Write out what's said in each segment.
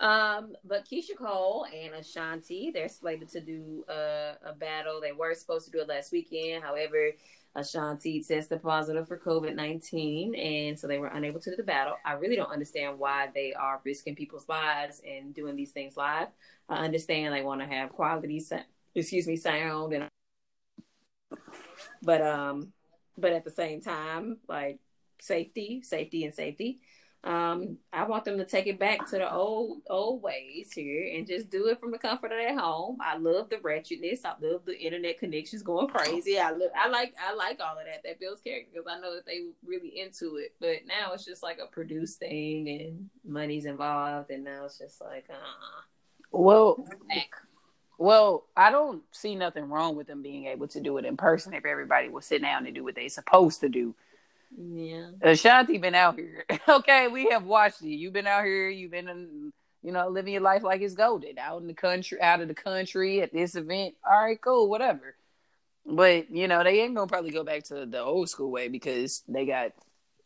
Um, but Keyshia Cole and Ashanti, they're slated to do a, a battle. They were supposed to do it last weekend. However, Ashanti tested positive for COVID 19, and so they were unable to do the battle. I really don't understand why they are risking people's lives and doing these things live. I understand they want to have quality, excuse me, sound, and but um, but at the same time, like safety, safety, and safety. Um, I want them to take it back to the old old ways here and just do it from the comfort of their home. I love the wretchedness. I love the internet connections going crazy. I look, I like I like all of that. That builds character because I know that they really into it. But now it's just like a produced thing and money's involved, and now it's just like, uh well, well, I don't see nothing wrong with them being able to do it in person if everybody will sit down and do what they're supposed to do. Yeah. Ashanti been out here. okay, we have watched you. You've been out here. You've been in, you know, living your life like it's golden. Out in the country, out of the country at this event. All right, cool, whatever. But you know, they ain't gonna probably go back to the old school way because they got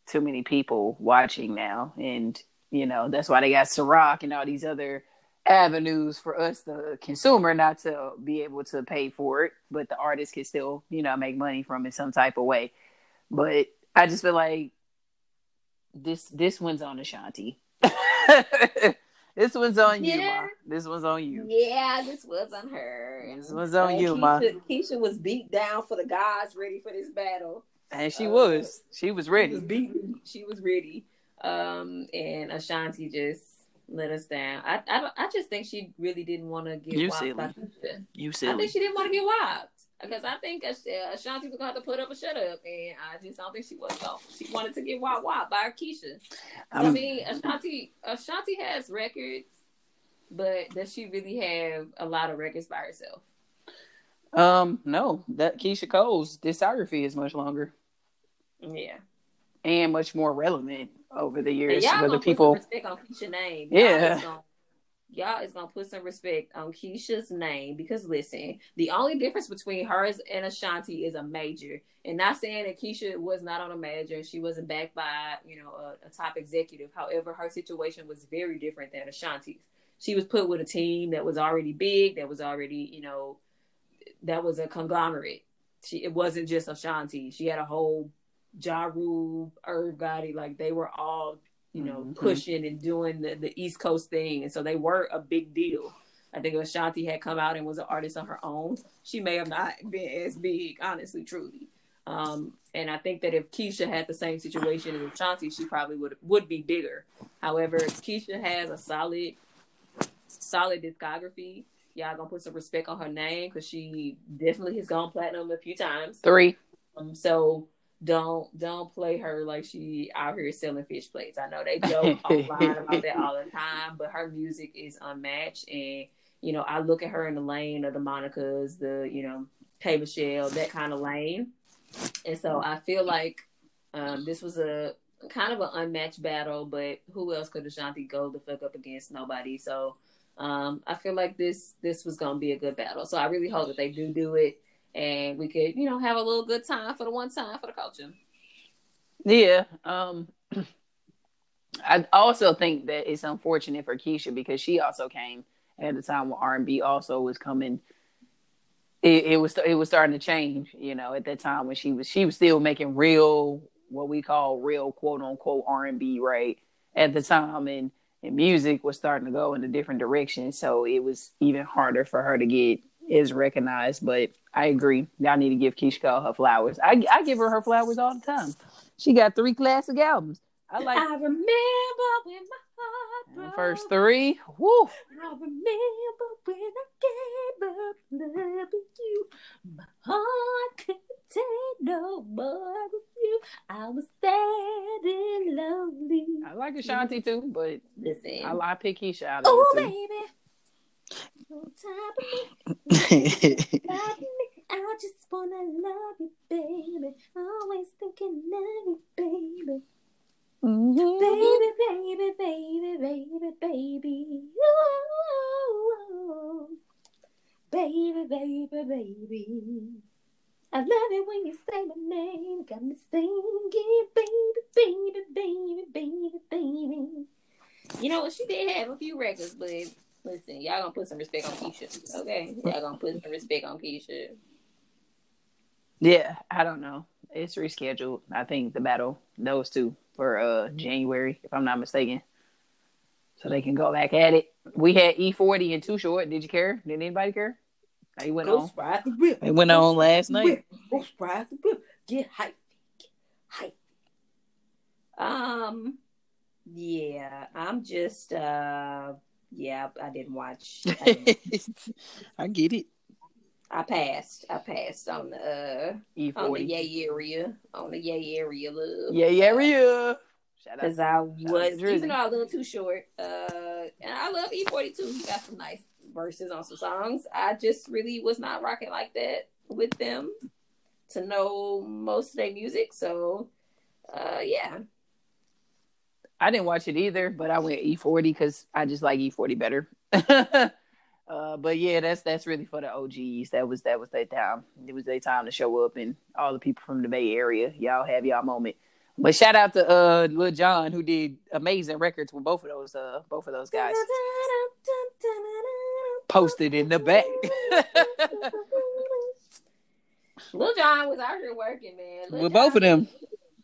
too many people watching now, and you know that's why they got Ciroc and all these other avenues for us, the consumer, not to be able to pay for it, but the artist can still, you know, make money from it some type of way. But I just feel like this this one's on Ashanti. this one's on yeah. you, ma. This one's on you. Yeah, this was on her. This one's on you, Keyshia, ma. Keyshia was beat down for the gods, ready for this battle. And she uh, was. She was ready. She was beaten. She was ready. Um, and Ashanti just let us down. I I, I just think she really didn't want to get you silly. You silly. I think she didn't want to get wiped because I think Ashanti was going to put up a shut up, and I just don't think she was. So she wanted to get wild wild by Keyshia. Um, I mean, Ashanti Ashanti has records, but does she really have a lot of records by herself? Um, no. That Keyshia Cole's discography is much longer. Yeah, and much more relevant over the years. Y'all whether people respect on Keyshia name, yeah y'all is gonna put some respect on Keyshia's name because listen, the only difference between hers and Ashanti is a major. And not saying that Keyshia was not on a major she wasn't backed by, you know, a, a top executive. However, her situation was very different than Ashanti's. She was put with a team that was already big, that was already, you know, that was a conglomerate. She it wasn't just Ashanti. She had a whole Ja Rule, Irv Gotti, like they were all you know, mm-hmm. pushing and doing the, the East Coast thing. And so they were a big deal. I think if Ashanti had come out and was an artist on her own, she may have not been as big, honestly, truly. Um, and I think that if Keyshia had the same situation as Ashanti, she probably would would be bigger. However, Keyshia has a solid, solid discography. Y'all gonna put some respect on her name because she definitely has gone platinum a few times. Three. Um, so don't don't play her like she out here selling fish plates. I know they joke online about that all the time, but her music is unmatched. And you know, I look at her in the lane of the Monica's, the you know, K Michelle, that kind of lane. And so I feel like um, this was a kind of an unmatched battle, but who else could Ashanti go the fuck up against? Nobody. So um, I feel like this this was gonna be a good battle. So I really hope that they do do it and we could, you know, have a little good time for the one time for the culture. Yeah. Um I also think that it's unfortunate for Keyshia because she also came at a time when R and B also was coming. It, it, was it was starting to change, you know, at that time when she was she was still making real what we call real quote unquote R and B right at the time, and and music was starting to go in a different direction, so it was even harder for her to get is recognized. But I agree. Y'all need to give Keyshia her flowers. I, I give her her flowers all the time. She got three classic albums. I like. I remember when my heart broke. First three. Woo. I remember when I gave up loving you. My heart couldn't take no more of you. I was sad and lonely. I like Ashanti too, but listen, I, I pick Keyshia out of oh, baby. I just wanna love you, baby. Always thinking of you, baby. Mm-hmm. Baby, baby, baby, baby, baby. Ooh, baby, baby, baby. I love it when you say my name. Got me singing, baby, baby, baby, baby, baby. You know, she did have a few records, but listen, y'all gonna put some respect on Keyshia. Okay, y'all gonna put some respect on Keyshia. Yeah, I don't know. It's rescheduled. I think the battle, those two, for uh January, if I'm not mistaken. So they can go back at it. We had E40 and Too Short. Did you care? Did anybody care? He went on. ride the whip. It went on last night. Ghost ride the whip. Get hype. Get hype. Um, yeah, I'm just uh, yeah, I didn't watch. I, didn't- I get it. I passed. I passed on the uh, on the yay area, on the yay area, love. Shout out. Because I was, even though I was a little too short, uh, and I love E42. He got some nice verses on some songs. I just really was not rocking like that with them to know most of their music. So, uh, yeah. I didn't watch it either, but I went E40 because I just like E40 better. uh, but yeah, that's that's really for the OGs. That was that was their time. It was their time to show up, and all the people from the Bay Area, y'all have y'all moment. But shout out to uh Lil Jon who did amazing records with both of those uh both of those guys posted in the back. Lil Jon was out here working, man. Lil with both of them.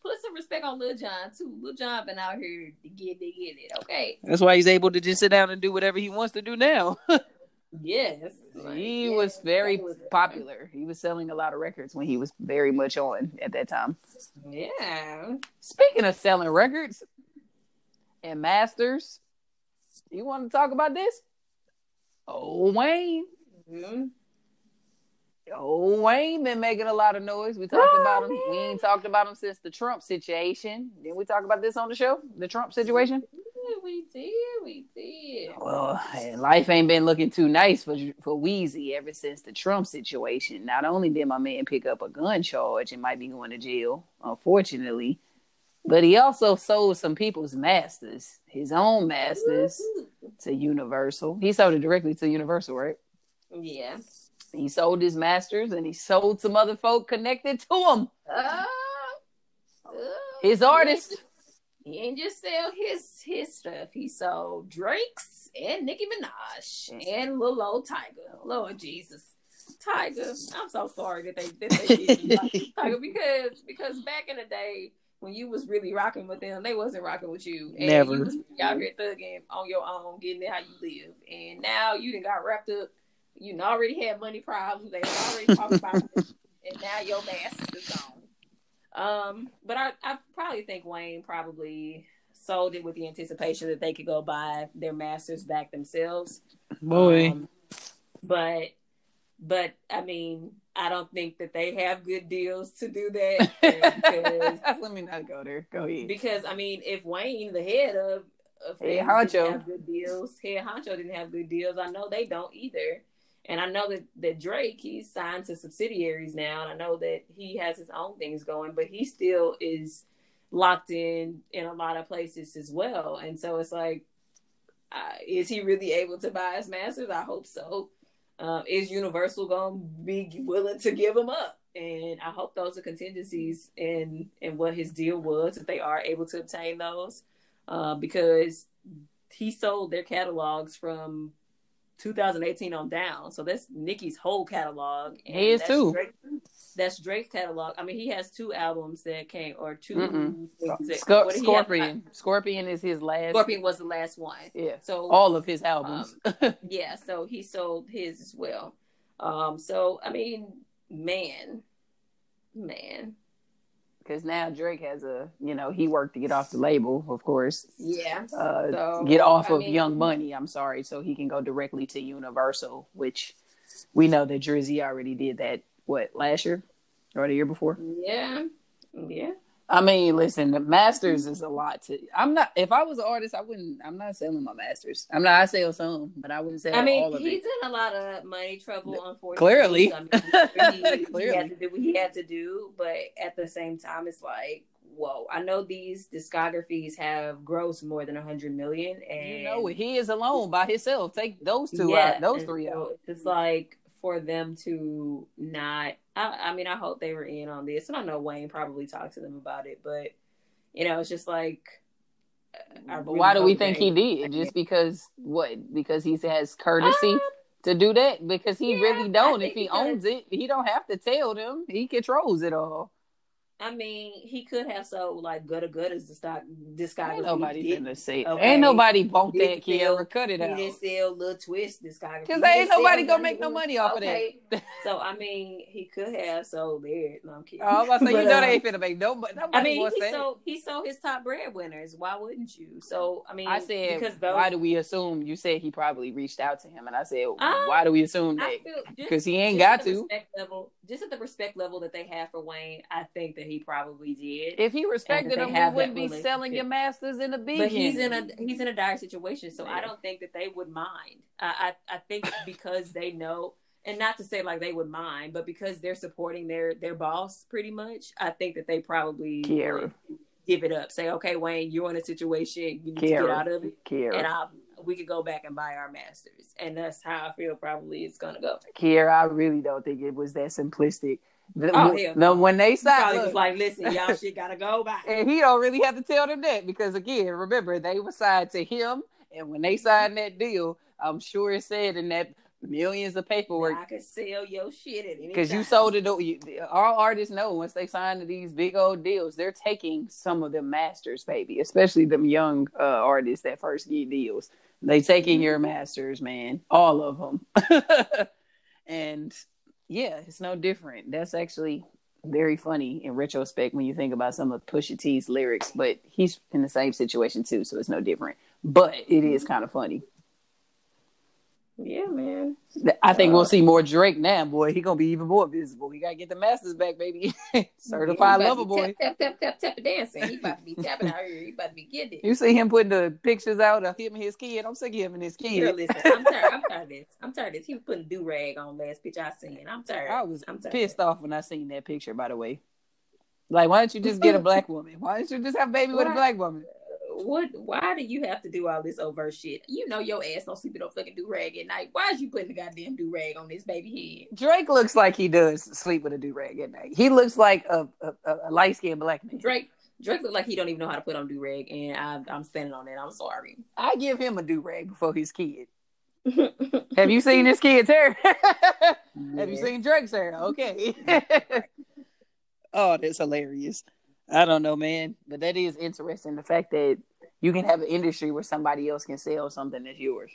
Put some respect on Lil Jon too. Lil Jon been out here to get it, get it. Okay. That's why he's able to just sit down and do whatever he wants to do now. Yes. Like, he yes, was very was- popular. He was selling a lot of records when he was very much on at that time. Yeah. Speaking of selling records and masters, you want to talk about this? Oh, Wayne. Mhm. Oh, Wayne been making a lot of noise. We talked Oh, about him. man. We ain't talked about him since the Trump situation. Didn't we talk about this on the show? The Trump situation? Yeah, we did. We did. Well, life ain't been looking too nice for for Weezy ever since the Trump situation. Not only did my man pick up a gun charge and might be going to jail, unfortunately, but he also sold some people's masters, his own masters, to Universal. He sold it directly to Universal, right? Yeah. He sold his masters and he sold some other folk connected to him. Uh, uh, His artist. He ain't just sell his his stuff. He sold Drake's and Nicki Minaj and Lil old Tyga. Lord Jesus. Tyga. I'm so sorry that they that they did you like Tyga because because back in the day when you was really rocking with them, they wasn't rocking with you. And Never. you was out here thugging on your own, getting it how you live. And now you done got wrapped up. You already had money problems. They already talking about it. And now your mask is gone. Um, but I, I probably think Wayne probably sold it with the anticipation that they could go buy their masters back themselves. Um, but but I mean, I don't think that they have good deals to do that because, Let me not go there. Go ahead. because I mean, if Wayne, the head of of Head honcho. didn't have good deals, head honcho didn't have good deals. I know they don't either. And I know that, that Drake, he's signed to subsidiaries now, and I know that he has his own things going, but he still is locked in in a lot of places as well. And so it's like, uh, is he really able to buy his masters? I hope so. Um, is Universal going to be willing to give him up? And I hope those are contingencies in in what his deal was if they are able to obtain those, uh, because he sold their catalogs from 2018 on down. So that's Nicki's whole catalog. And He is that's too. Drake, that's Drake's catalog. I mean, he has two albums that came, or 2 Mm-mm. that- Scor- what have? Scorpion. Scorpion is his last. Scorpion was the last one. Yeah. So All of his albums. yeah, so he sold his as well. Um, so I mean, man, man, Because now Drake has a, you know, he worked to get off the label, of course. yeah. Uh, So, get off I of mean- Young Money. I'm sorry, so he can go directly to Universal, which we know that Drizzy already did that. What last year or the year before? Yeah, yeah. I mean, listen, the masters is a lot to. I'm not. If I was an artist, I wouldn't. I'm not selling my masters. I'm not. I sell some, but I wouldn't sell I mean, he's it. in a lot of money trouble, unfortunately. Clearly. I mean, he, he had to do what he had to do, but at the same time, it's like, whoa. I know these discographies have grossed more than a hundred million, and You know, he is alone by himself. Take those two Yeah, out. Those three so out. It's like for them to not. I, I mean, I hope they were in on this, and I know Wayne probably talked to them about it, but you know, it's just like Really why do we think he did? Just because what? Because he has courtesy um, to do that? Because he yeah, really don't. If he owns it, he don't have to tell them. He controls it all. I mean, he could have sold like Gudda Gudda's the stock discography. Ain't nobody gonna say okay. Ain't nobody bought that Kiara. Cut it out. He didn't sell Lil Twist discography. Because ain't nobody gonna make no money off okay. of that. so I mean, he could have sold there. No, I'm kidding. Oh, I'm about to say you know uh, they ain't finna make no money. I mean, he sold he sold his top breadwinners. Why wouldn't you? So I mean, I said because those, why do we assume? You said he probably reached out to him, and I said um, why do we assume that? Because he ain't got to. Level, just at the respect level that they have for Wayne, I think that he probably did. If he respected him, he wouldn't be selling your masters in the beginning. But he's in a he's in a dire situation, so yeah. I don't think that they would mind. I, I I think because they know, and not to say like they would mind, but because they're supporting their their boss pretty much, I think that they probably Kiara. give it up. Say, okay, Wayne, you're in a situation, you need Kiara. to get out of it, Kiara. and I we could go back and buy our masters, and that's how I feel probably it's gonna go. Kiara, I really don't think it was that simplistic the, oh, hell no. when they signed, was like, "Listen, y'all shit gotta go back." and he don't really have to tell them that because again, remember they were signed to him, and when they signed that deal, I'm sure it said in that millions of paperwork. I could sell your shit at any because you sold it. All artists know once they sign to these big old deals, they're taking some of them masters, baby. Especially them young uh, artists that first get deals. They taking mm-hmm. your masters, man, all of them. and yeah, it's no different. That's actually very funny in retrospect when you think about some of Pusha T's lyrics, but he's in the same situation too, so it's no different. But it is mm-hmm. kind of funny. Yeah, man. I think uh, we'll see more Drake now, boy. He gonna be even more visible. He gotta get the masters back, baby. Certified lover boy. Tap, tap, tap, tap, tap, dancing. He about to be tapping out here. He about to be getting it. You see him putting the pictures out of him and his kid. I'm sick of him and his kid. Girl, listen, I'm tired. I'm tired of this. I'm tired of this. He was putting do rag on last picture I seen. I'm tired. I was I'm tired. pissed off when I seen that picture. By the way, like, why don't you just get a black woman? Why don't you just have a baby with a black woman? What? Why do you have to do all this overt shit? You know your ass don't sleep with no fucking do rag at night. Why is you putting the goddamn do rag on this baby head? Drake looks like he does sleep with a do rag at night. He looks like a, a, a light skinned black man. Drake Drake look like he don't even know how to put on do rag, and I, I'm standing on that. I'm sorry. I give him a do rag before his kid. Have you seen his kid's hair? yes. Have you seen Drake's hair? Okay. oh, that's hilarious. I don't know, man, but that is interesting. The fact that you can have an industry where somebody else can sell something that's yours.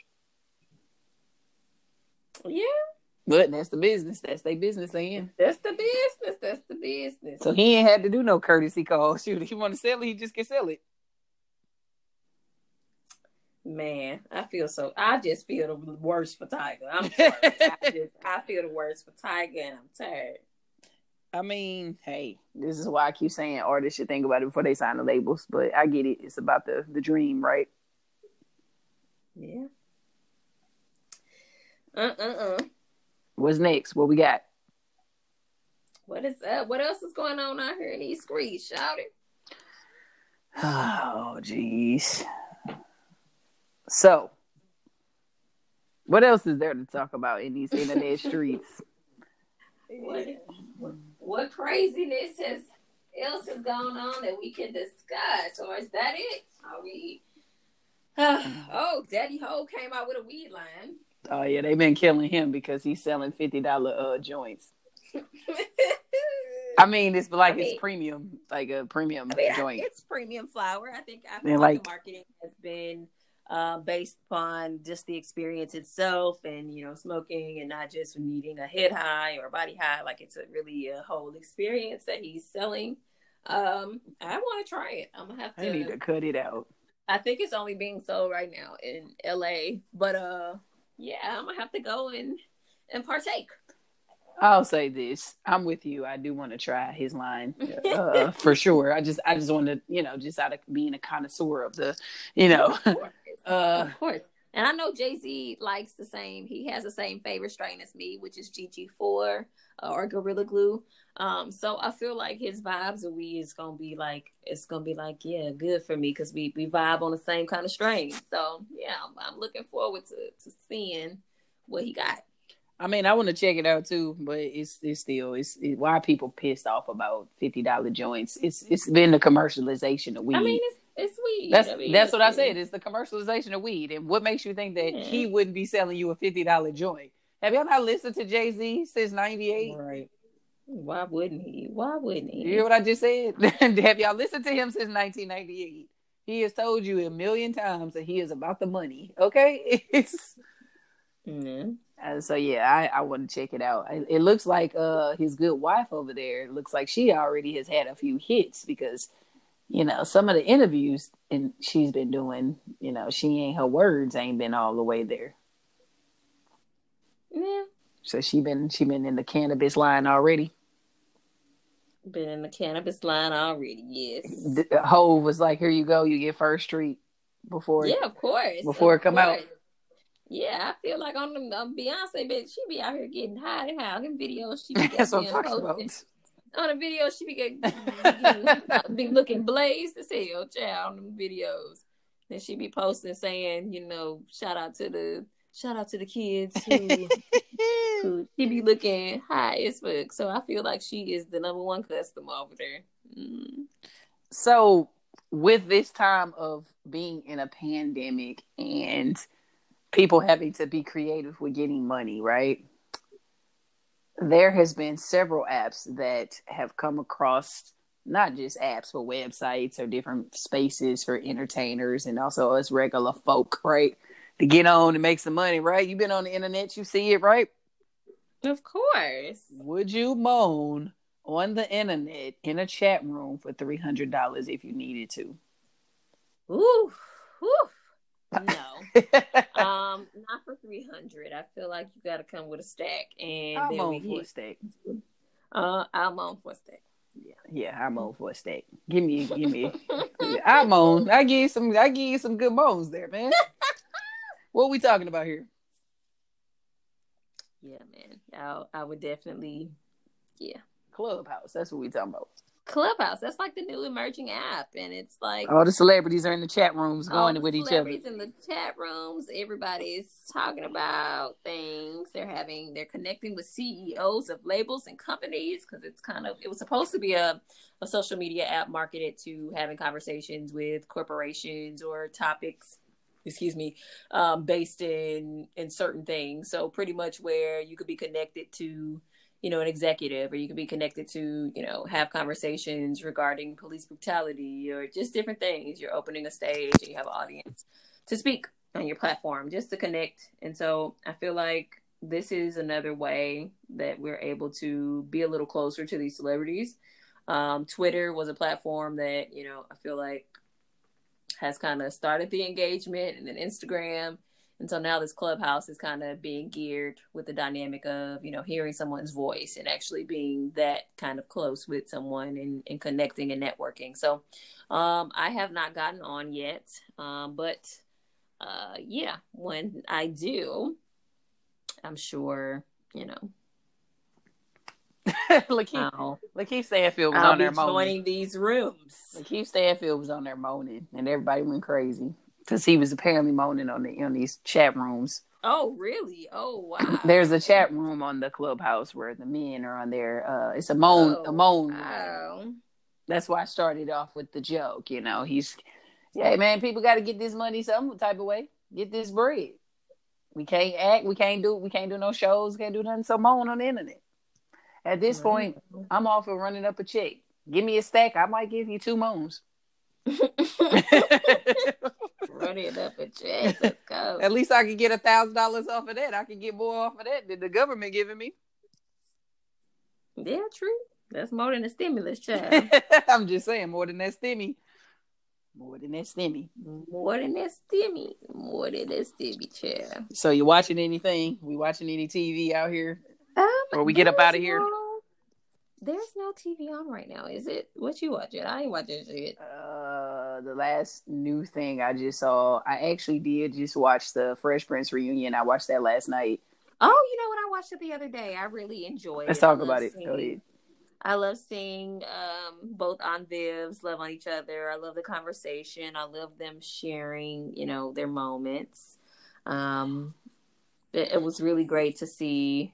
Yeah. But that's the business. That's their business in. That's the business. That's the business. So he ain't had to do no courtesy call. Shoot, if he want to sell it, he just can sell it. Man, I feel so. I just feel the worst for Tyga. I'm sorry. I, just, I feel the worst for Tyga, and I'm tired. I mean, hey, this is why I keep saying artists should think about it before they sign the labels. But I get it; it's about the the dream, right? Yeah. Uh uh uh. What's next? What we got? What is up? What else is going on out here in these streets? Shout it. Oh, jeez. So, what else is there to talk about in these internet streets? What, what craziness has else has gone on that we can discuss, or is that it? Are we? Uh, oh, Daddy Ho came out with a weed line. Oh yeah, they've been killing him because he's selling fifty dollar uh joints. I mean, it's like I mean, it's premium, like a premium I mean, joint. It's premium flower. I think I feel like, like the marketing has been uh, based upon just the experience itself and you know smoking and not just needing a head high or a body high like it's a really a whole experience that he's selling um i want to try it i'm gonna have to i need to cut it out i think it's only being sold right now in la but uh yeah i'm gonna have to go and and partake I'll say this. I'm with you. I do want to try his line uh, for sure. I just, I just want to, you know, just out of being a connoisseur of the, you know, uh, of course. And I know Jay Z likes the same. He has the same favorite strain as me, which is GG4 uh, or Gorilla Glue. Um, so I feel like his vibes of weed is gonna be like it's gonna be like yeah, good for me because we we vibe on the same kind of strain. So yeah, I'm, I'm looking forward to to seeing what he got. I mean, I want to check it out too, but it's it's still it's why people pissed off about fifty dollar joints. It's it's been the commercialization of weed. I mean, it's it's weed. That's I mean, that's what I said. It's the commercialization of weed. And what makes you think that Yeah. he wouldn't be selling you a fifty dollar joint? Have y'all not listened to Jay Z since ninety eight? Right. Why wouldn't he? Why wouldn't he? You hear what I just said? Have y'all listened to him since nineteen ninety eight? He has told you a million times that he is about the money. Okay, it's Mhm. uh, so yeah. I I want to check it out. It, it looks like uh his good wife over there. Looks like she already has had a few hits because you know some of the interviews and she's been doing. You know she ain't her words ain't been all the way there. Yeah. So she been she been in the cannabis line already. Been in the cannabis line already. Yes. The, Hov was like, "Here you go, you get first street before." Yeah, of course. Before of it come out. Yeah, I feel like on the um, Beyonce, bitch, she be out here getting high and how them videos she be That's what I'm getting talking about. On the video, she be getting, be looking blazed as hell, child, on them videos. Then she be posting saying, you know, shout out to the shout out to the kids who, who she be looking high as fuck. So I feel like she is the number one customer over there. Mm. so with this time of being in a pandemic and people having to be creative with getting money, right? There has been several apps that have come across not just apps but websites or different spaces for entertainers and also us regular folk, right? To get on and make some money, right? You've been on the internet, you see it, right? Of course. Would you moan on the internet in a chat room for three hundred dollars if you needed to? Ooh, ooh. No. um, not for three hundred. I feel like you got to come with a stack, and I'm then on for a steak. Uh, I'm on for a stack. Yeah, yeah, I'm on for a steak. Give me, give me. I'm on. I give you some. I give you some good bones there, man. what we talking about here? Yeah, man. I I would definitely. Yeah, Clubhouse. That's what we talking about. Clubhouse. That's like the new emerging app, and it's like All the celebrities are in the chat rooms going with each other. in the chat rooms. Everybody's talking about things. They're having. They're connecting with CEOs of labels and companies because it's kind of. It was supposed to be a a social media app marketed to having conversations with corporations or topics excuse me um, based in in certain things so pretty much where you could be connected to you know an executive or you could be connected to you know have conversations regarding police brutality or just different things you're opening a stage and you have an audience to speak on your platform just to connect and so i feel like this is another way that we're able to be a little closer to these celebrities um, twitter was a platform that you know i feel like has kind of started the engagement and then Instagram. And so now this clubhouse is kind of being geared with the dynamic of, you know, hearing someone's voice and actually being that kind of close with someone and, and connecting and networking. So um, I have not gotten on yet. Um, but uh, yeah, when I do, I'm sure, you know, Lakeith, I'll, Lakeith Stanfield was I'll on there moaning. joining these rooms. Lakeith Stanfield was on there moaning, and everybody went crazy because he was apparently moaning on the on these chat rooms. Oh, really? Oh, wow. There's a chat room on the clubhouse where the men are on there. Uh, it's a moan, Oh, a moan. wow. That's why I started off with the joke. You know, he's, yeah, man, people got to get this money some type of way. Get this bread. We can't act. We can't do. We can't do no shows. Can't do nothing. So moan on the internet. At this point, I'm off of running up a check. Give me a stack. I might give you two moans. Running it up a check. Let's go. At least I can get a thousand dollars off of that. I can get more off of that than the government giving me. Yeah, true. That's more than a stimulus, child. I'm just saying, more than that stimmy. More than that stimmy. more than that stimmy. More than that stimmy, child. So you watching anything? We watching any TV out here? Um, Or we get up there's outta here? no- there's no TV on right now, is it? What you watching? I ain't watching shit. Uh, the last new thing I just saw, I actually did just watch the Fresh Prince reunion. I watched that last night. Oh, you know what? I watched it the other day. I really enjoyed it. Let's it. talk about it. seeing- Go ahead. I love seeing um, both Aunt Vivs love on each other. I love the conversation. I love them sharing, you know, their moments. Um, it, it was really great to see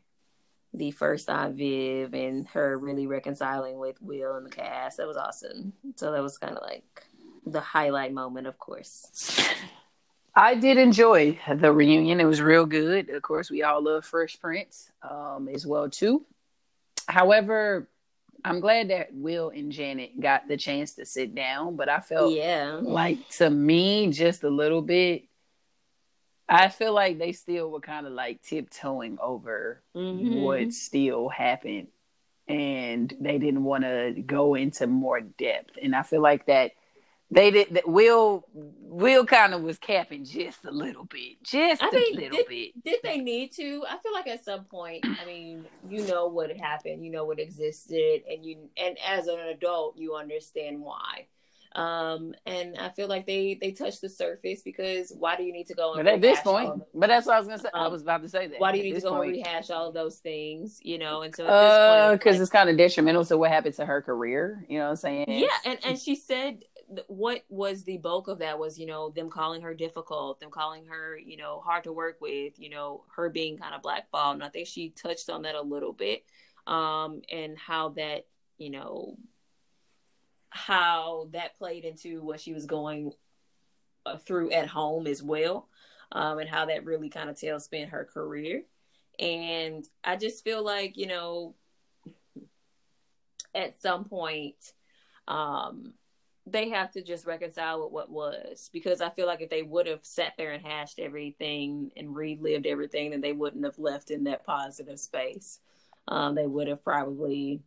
the first Aunt Viv and her really reconciling with Will and the cast. That was awesome. So that was kind of like the highlight moment, of course. I did enjoy the reunion. It was real good. Of course, we all love Fresh Prince um, as well too. However, I'm glad that Will and Janet got the chance to sit down, but I felt yeah. like to me just a little bit I feel like they still were kind of like tiptoeing over Mhm. what still happened and they didn't want to go into more depth. And I feel like that they did that Will Will kind of was capping just a little bit. Just I a mean, little did, bit. did they need to? I feel like at some point, I mean, you know what happened, you know what existed, and you and as an adult, you understand why. Um, and I feel like they they touched the surface because why do you need to go and But at this point, but that's what I was gonna say. I Um, was about to say that. why do you need to go point- and rehash all of those things? You know, and so at Uh, point, because it's it's kind of detrimental to what happened to her career. You know what I'm saying? yeah, and and she said what was the bulk of that was you know them calling her difficult, them calling her you know hard to work with, you know her being kind of blackballed, and I think she touched on that a little bit, um, and how that you know how that played into what she was going uh, through at home as well, um, and how that really kind of tailspin her career. And I just feel like, you know, at some point, um, they have to just reconcile with what was because I feel like if they would have sat there and hashed everything and relived everything, then they wouldn't have left in that positive space. Um, they would have probably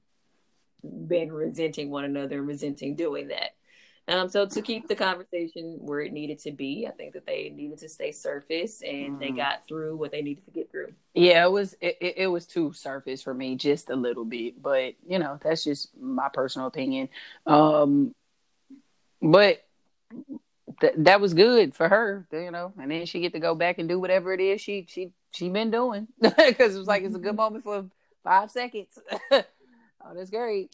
been resenting one another and resenting doing that. Um, so to keep the conversation where it needed to be, I think that they needed to stay surface and they Mhm. got through what they needed to get through. Yeah, it was it, it, it was too surface for me, just a little bit. But you know, that's just my personal opinion. Um, but th- that was good for her, you know. And then she get to go back and do whatever it is she she she been doing because it was like it's a good moment for five seconds. oh, that's great.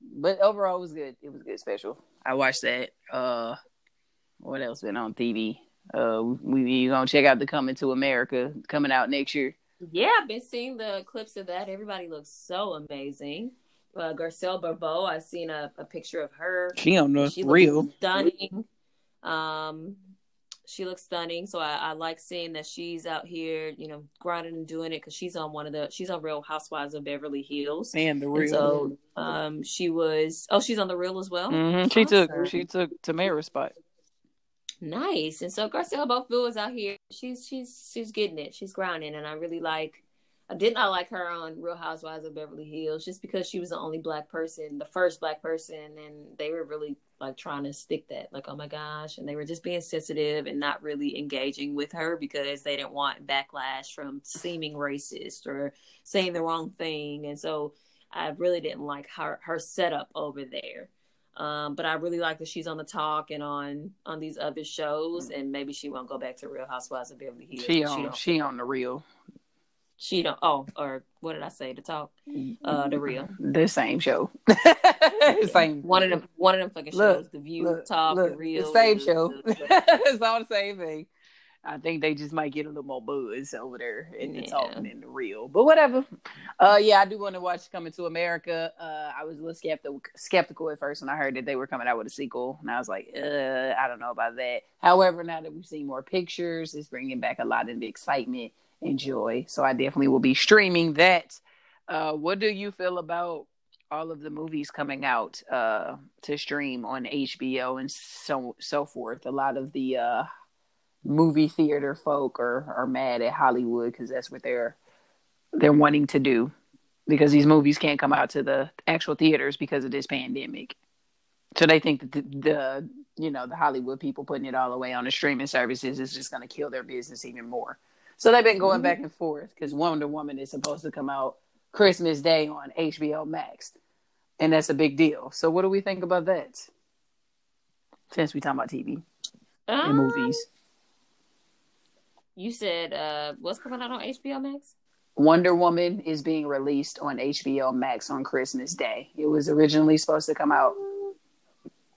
But overall, it was good. It was good special. I watched that. Uh, what else been on TV? Uh, we we gonna check out the Coming to America coming out next year. Yeah, I've been seeing the clips of that. Everybody looks so amazing. Uh, Garcelle Barbeau, I've seen a, a picture of her. She on the She looks stunning. Um, she looks stunning. So I, I like seeing that she's out here, you know, grinding and doing it because she's on one of the she's on Real Housewives of Beverly Hills. and the And so um, she was. Oh, she's on the Real as well. hmm She took she took Tamera's spot. Nice. And so Garcelle Beaufort is out here. She's she's she's getting it. She's grinding, and I really like. I did not like her on Real Housewives of Beverly Hills just because she was the only black person, the first black person, and they were really like trying to stick that, like, oh my gosh, and they were just being sensitive and not really engaging with her because they didn't want backlash from seeming racist or saying the wrong thing, and so I really didn't like her her setup over there. Um, but I really like that she's on the talk and on on these other shows, and maybe she won't go back to Real Housewives of Beverly Hills. She on don't- she on the real. She don't. Oh, or what did I say? The talk, uh, the real. The same show. same. One of them. One of them fucking Look, shows. The View, Look, Talk, look, the real. the same the- show. the- it's all the same thing. I think they just might get a little more buzz over there in the Yeah. talking in the real, but whatever. Uh, yeah, I do want to watch Coming to America. Uh, I was a little skeptical skeptical at first when I heard that they were coming out with a sequel, and I was like, uh, I don't know about that. However, now that we've seen more pictures, it's bringing back a lot of the excitement and joy. So I definitely will be streaming that. Uh, what do you feel about all of the movies coming out uh, to stream on HBO and so so forth? A lot of the uh, movie theater folk are, are mad at Hollywood because that's what they're they're wanting to do because these movies can't come out to the actual theaters because of this pandemic. So they think that the, the you know the Hollywood people putting it all away on the streaming services is just going to kill their business even more. So they've been going Mhm. back and forth because Wonder Woman is supposed to come out Christmas Day on HBO Max, and that's a big deal. So what do we think about that? Since we talking about TV and Um, movies, You said uh, what's coming out on HBO Max? Wonder Woman is being released on HBO Max on Christmas Day. It was originally supposed to come out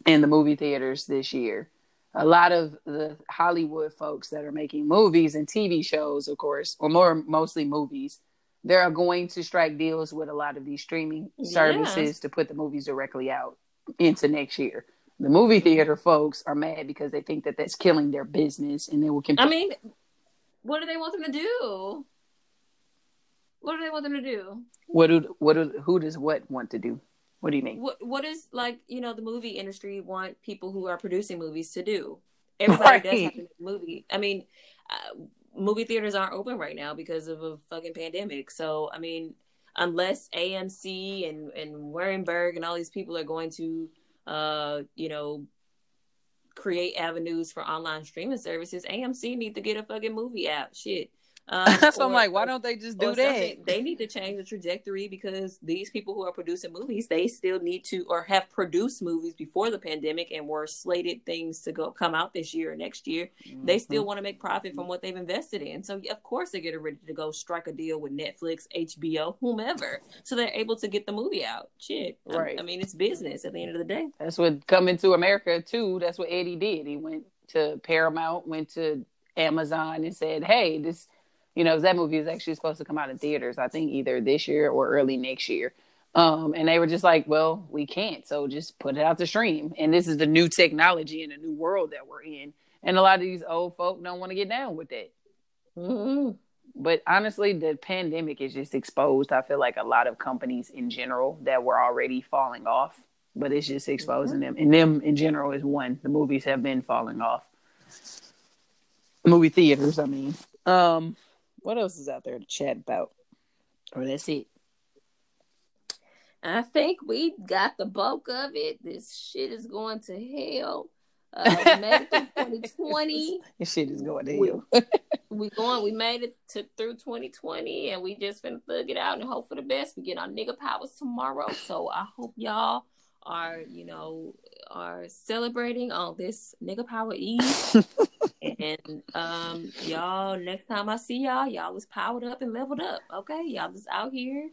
in the movie theaters this year. A lot of the Hollywood folks that are making movies and TV shows, of course, or more mostly movies, they are going to strike deals with a lot of these streaming Yeah. services to put the movies directly out into next year. The movie theater folks are mad because they think that that's killing their business, and they will. Comp- I mean, what do they want them to do? What do they want them to do? What do what do who does what want to do? What do you mean? What what is like you know the movie industry want people who are producing movies to do? Everybody right. does have to make a movie. I mean, uh, movie theaters aren't open right now because of a fucking pandemic. So I mean, unless AMC and and Weinberg and all these people are going to, uh, you know, create avenues for online streaming services, AMC need to get a fucking movie app. Shit. Um, so I'm like, why don't they just do that? They need to change the trajectory because these people who are producing movies, they still need to or have produced movies before the pandemic and were slated things to go come out this year or next year. Mm-hmm. They still want to make profit from what they've invested in. So of course they're getting ready to go strike a deal with Netflix, HBO, whomever, so they're able to get the movie out. Shit, right? I, I mean, it's business at the end of the day. That's what coming to America too. That's what Eddie did. He went to Paramount, went to Amazon, and said, "Hey, this." You know, that movie is actually supposed to come out in theaters, I think either this year or early next year. Um, and they were just like, well, we can't. So just put it out to stream. And this is the new technology and the new world that we're in. And a lot of these old folk don't want to get down with that. Mm-hmm. But honestly, the pandemic is just exposed. I feel like a lot of companies in general that were already falling off, but it's just exposing mm-hmm. them. And them in general is one. The movies have been falling off. Movie theaters, I mean. Um, what else is out there to chat about? Or that's it. I think we got the bulk of it. This shit is going to hell. Uh, made it through 2020. This shit is going to hell. we, we going. We made it to through 2020, and we just finna thug it out and hope for the best. We get our nigga powers tomorrow, so I hope y'all are, you know, are celebrating on this nigga power eve. And um, y'all, next time I see y'all, y'all was powered up and leveled up. Okay, y'all just out here,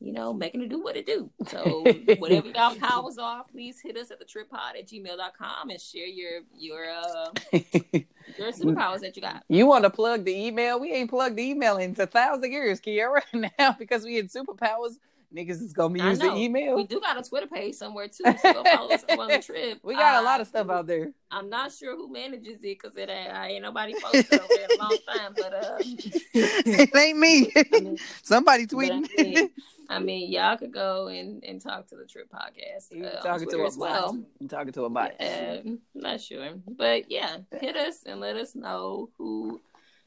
you know, making it do what it do. So whatever y'all powers are, please hit us at the trippod at gmail.com and share your your uh your superpowers that you got. You want to plug the email? We ain't plugged the email in a thousand years, Kiera. Now because we had superpowers niggas is gonna be using email. We do got a Twitter page somewhere too. So go follow us on the trip. We got a lot of stuff out there. I'm not sure who manages it because it ain't, I ain't nobody posted over there in a long time. But uh, it ain't me. I mean, Somebody tweeting. I mean, I mean, y'all could go and, and talk to the Trip Podcast. Uh, talking to a as well. I'm talking to a bot. Uh, not sure, but yeah, hit us and let us know who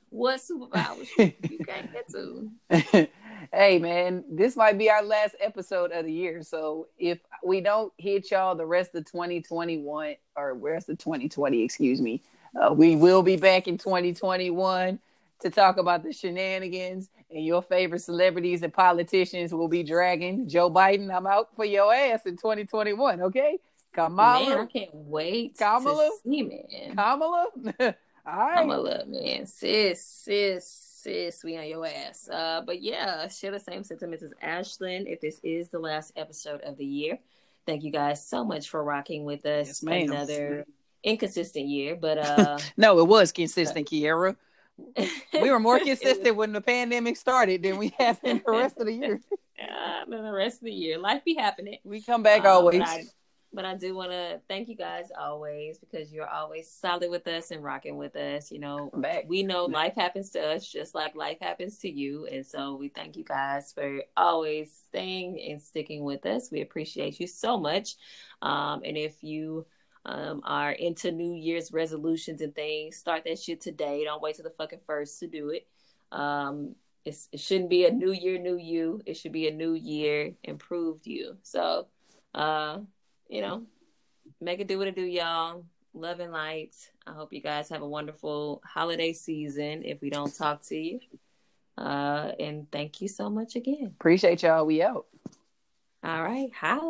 what superpowers you, can't get to. hey man, this might be our last episode of the year. So if we don't hit y'all the rest of 2021 or where's the 2020, excuse me, uh, we will be back in 2021 to talk about the shenanigans and your favorite celebrities and politicians will be dragging Joe Biden. I'm out for your ass in 2021. Okay, Kamala. Man, I can't wait. Kamala. To see, man. Kamala. All right. Kamala, man, sis, sis sis, we on your ass. Uh, but yeah, share the same sentiments as Ashlyn. If this is the last episode of the year, thank you guys so much for rocking with us. Yes, Another inconsistent year, but uh, no, it was consistent, Kiera. we were more consistent when the pandemic started than we have in the rest of the year. Yeah, the rest of the year. Life be happening. We come back uh, always. But I do want to thank you guys always because you're always solid with us and rocking with us. You know, we know life happens to us just like life happens to you. And so we thank you guys for always staying and sticking with us. We appreciate you so much. Um, and if you um, are into New Year's resolutions and things, start that shit today. Don't wait till the fucking first to do it. Um, it shouldn't be a new year, new you. It should be a new year, improved you. So, uh, you know, make it do what it do, y'all. Love and light. I hope you guys have a wonderful holiday season if we don't talk to you. Uh, and thank you so much again. Appreciate y'all. We out. All right. Holla.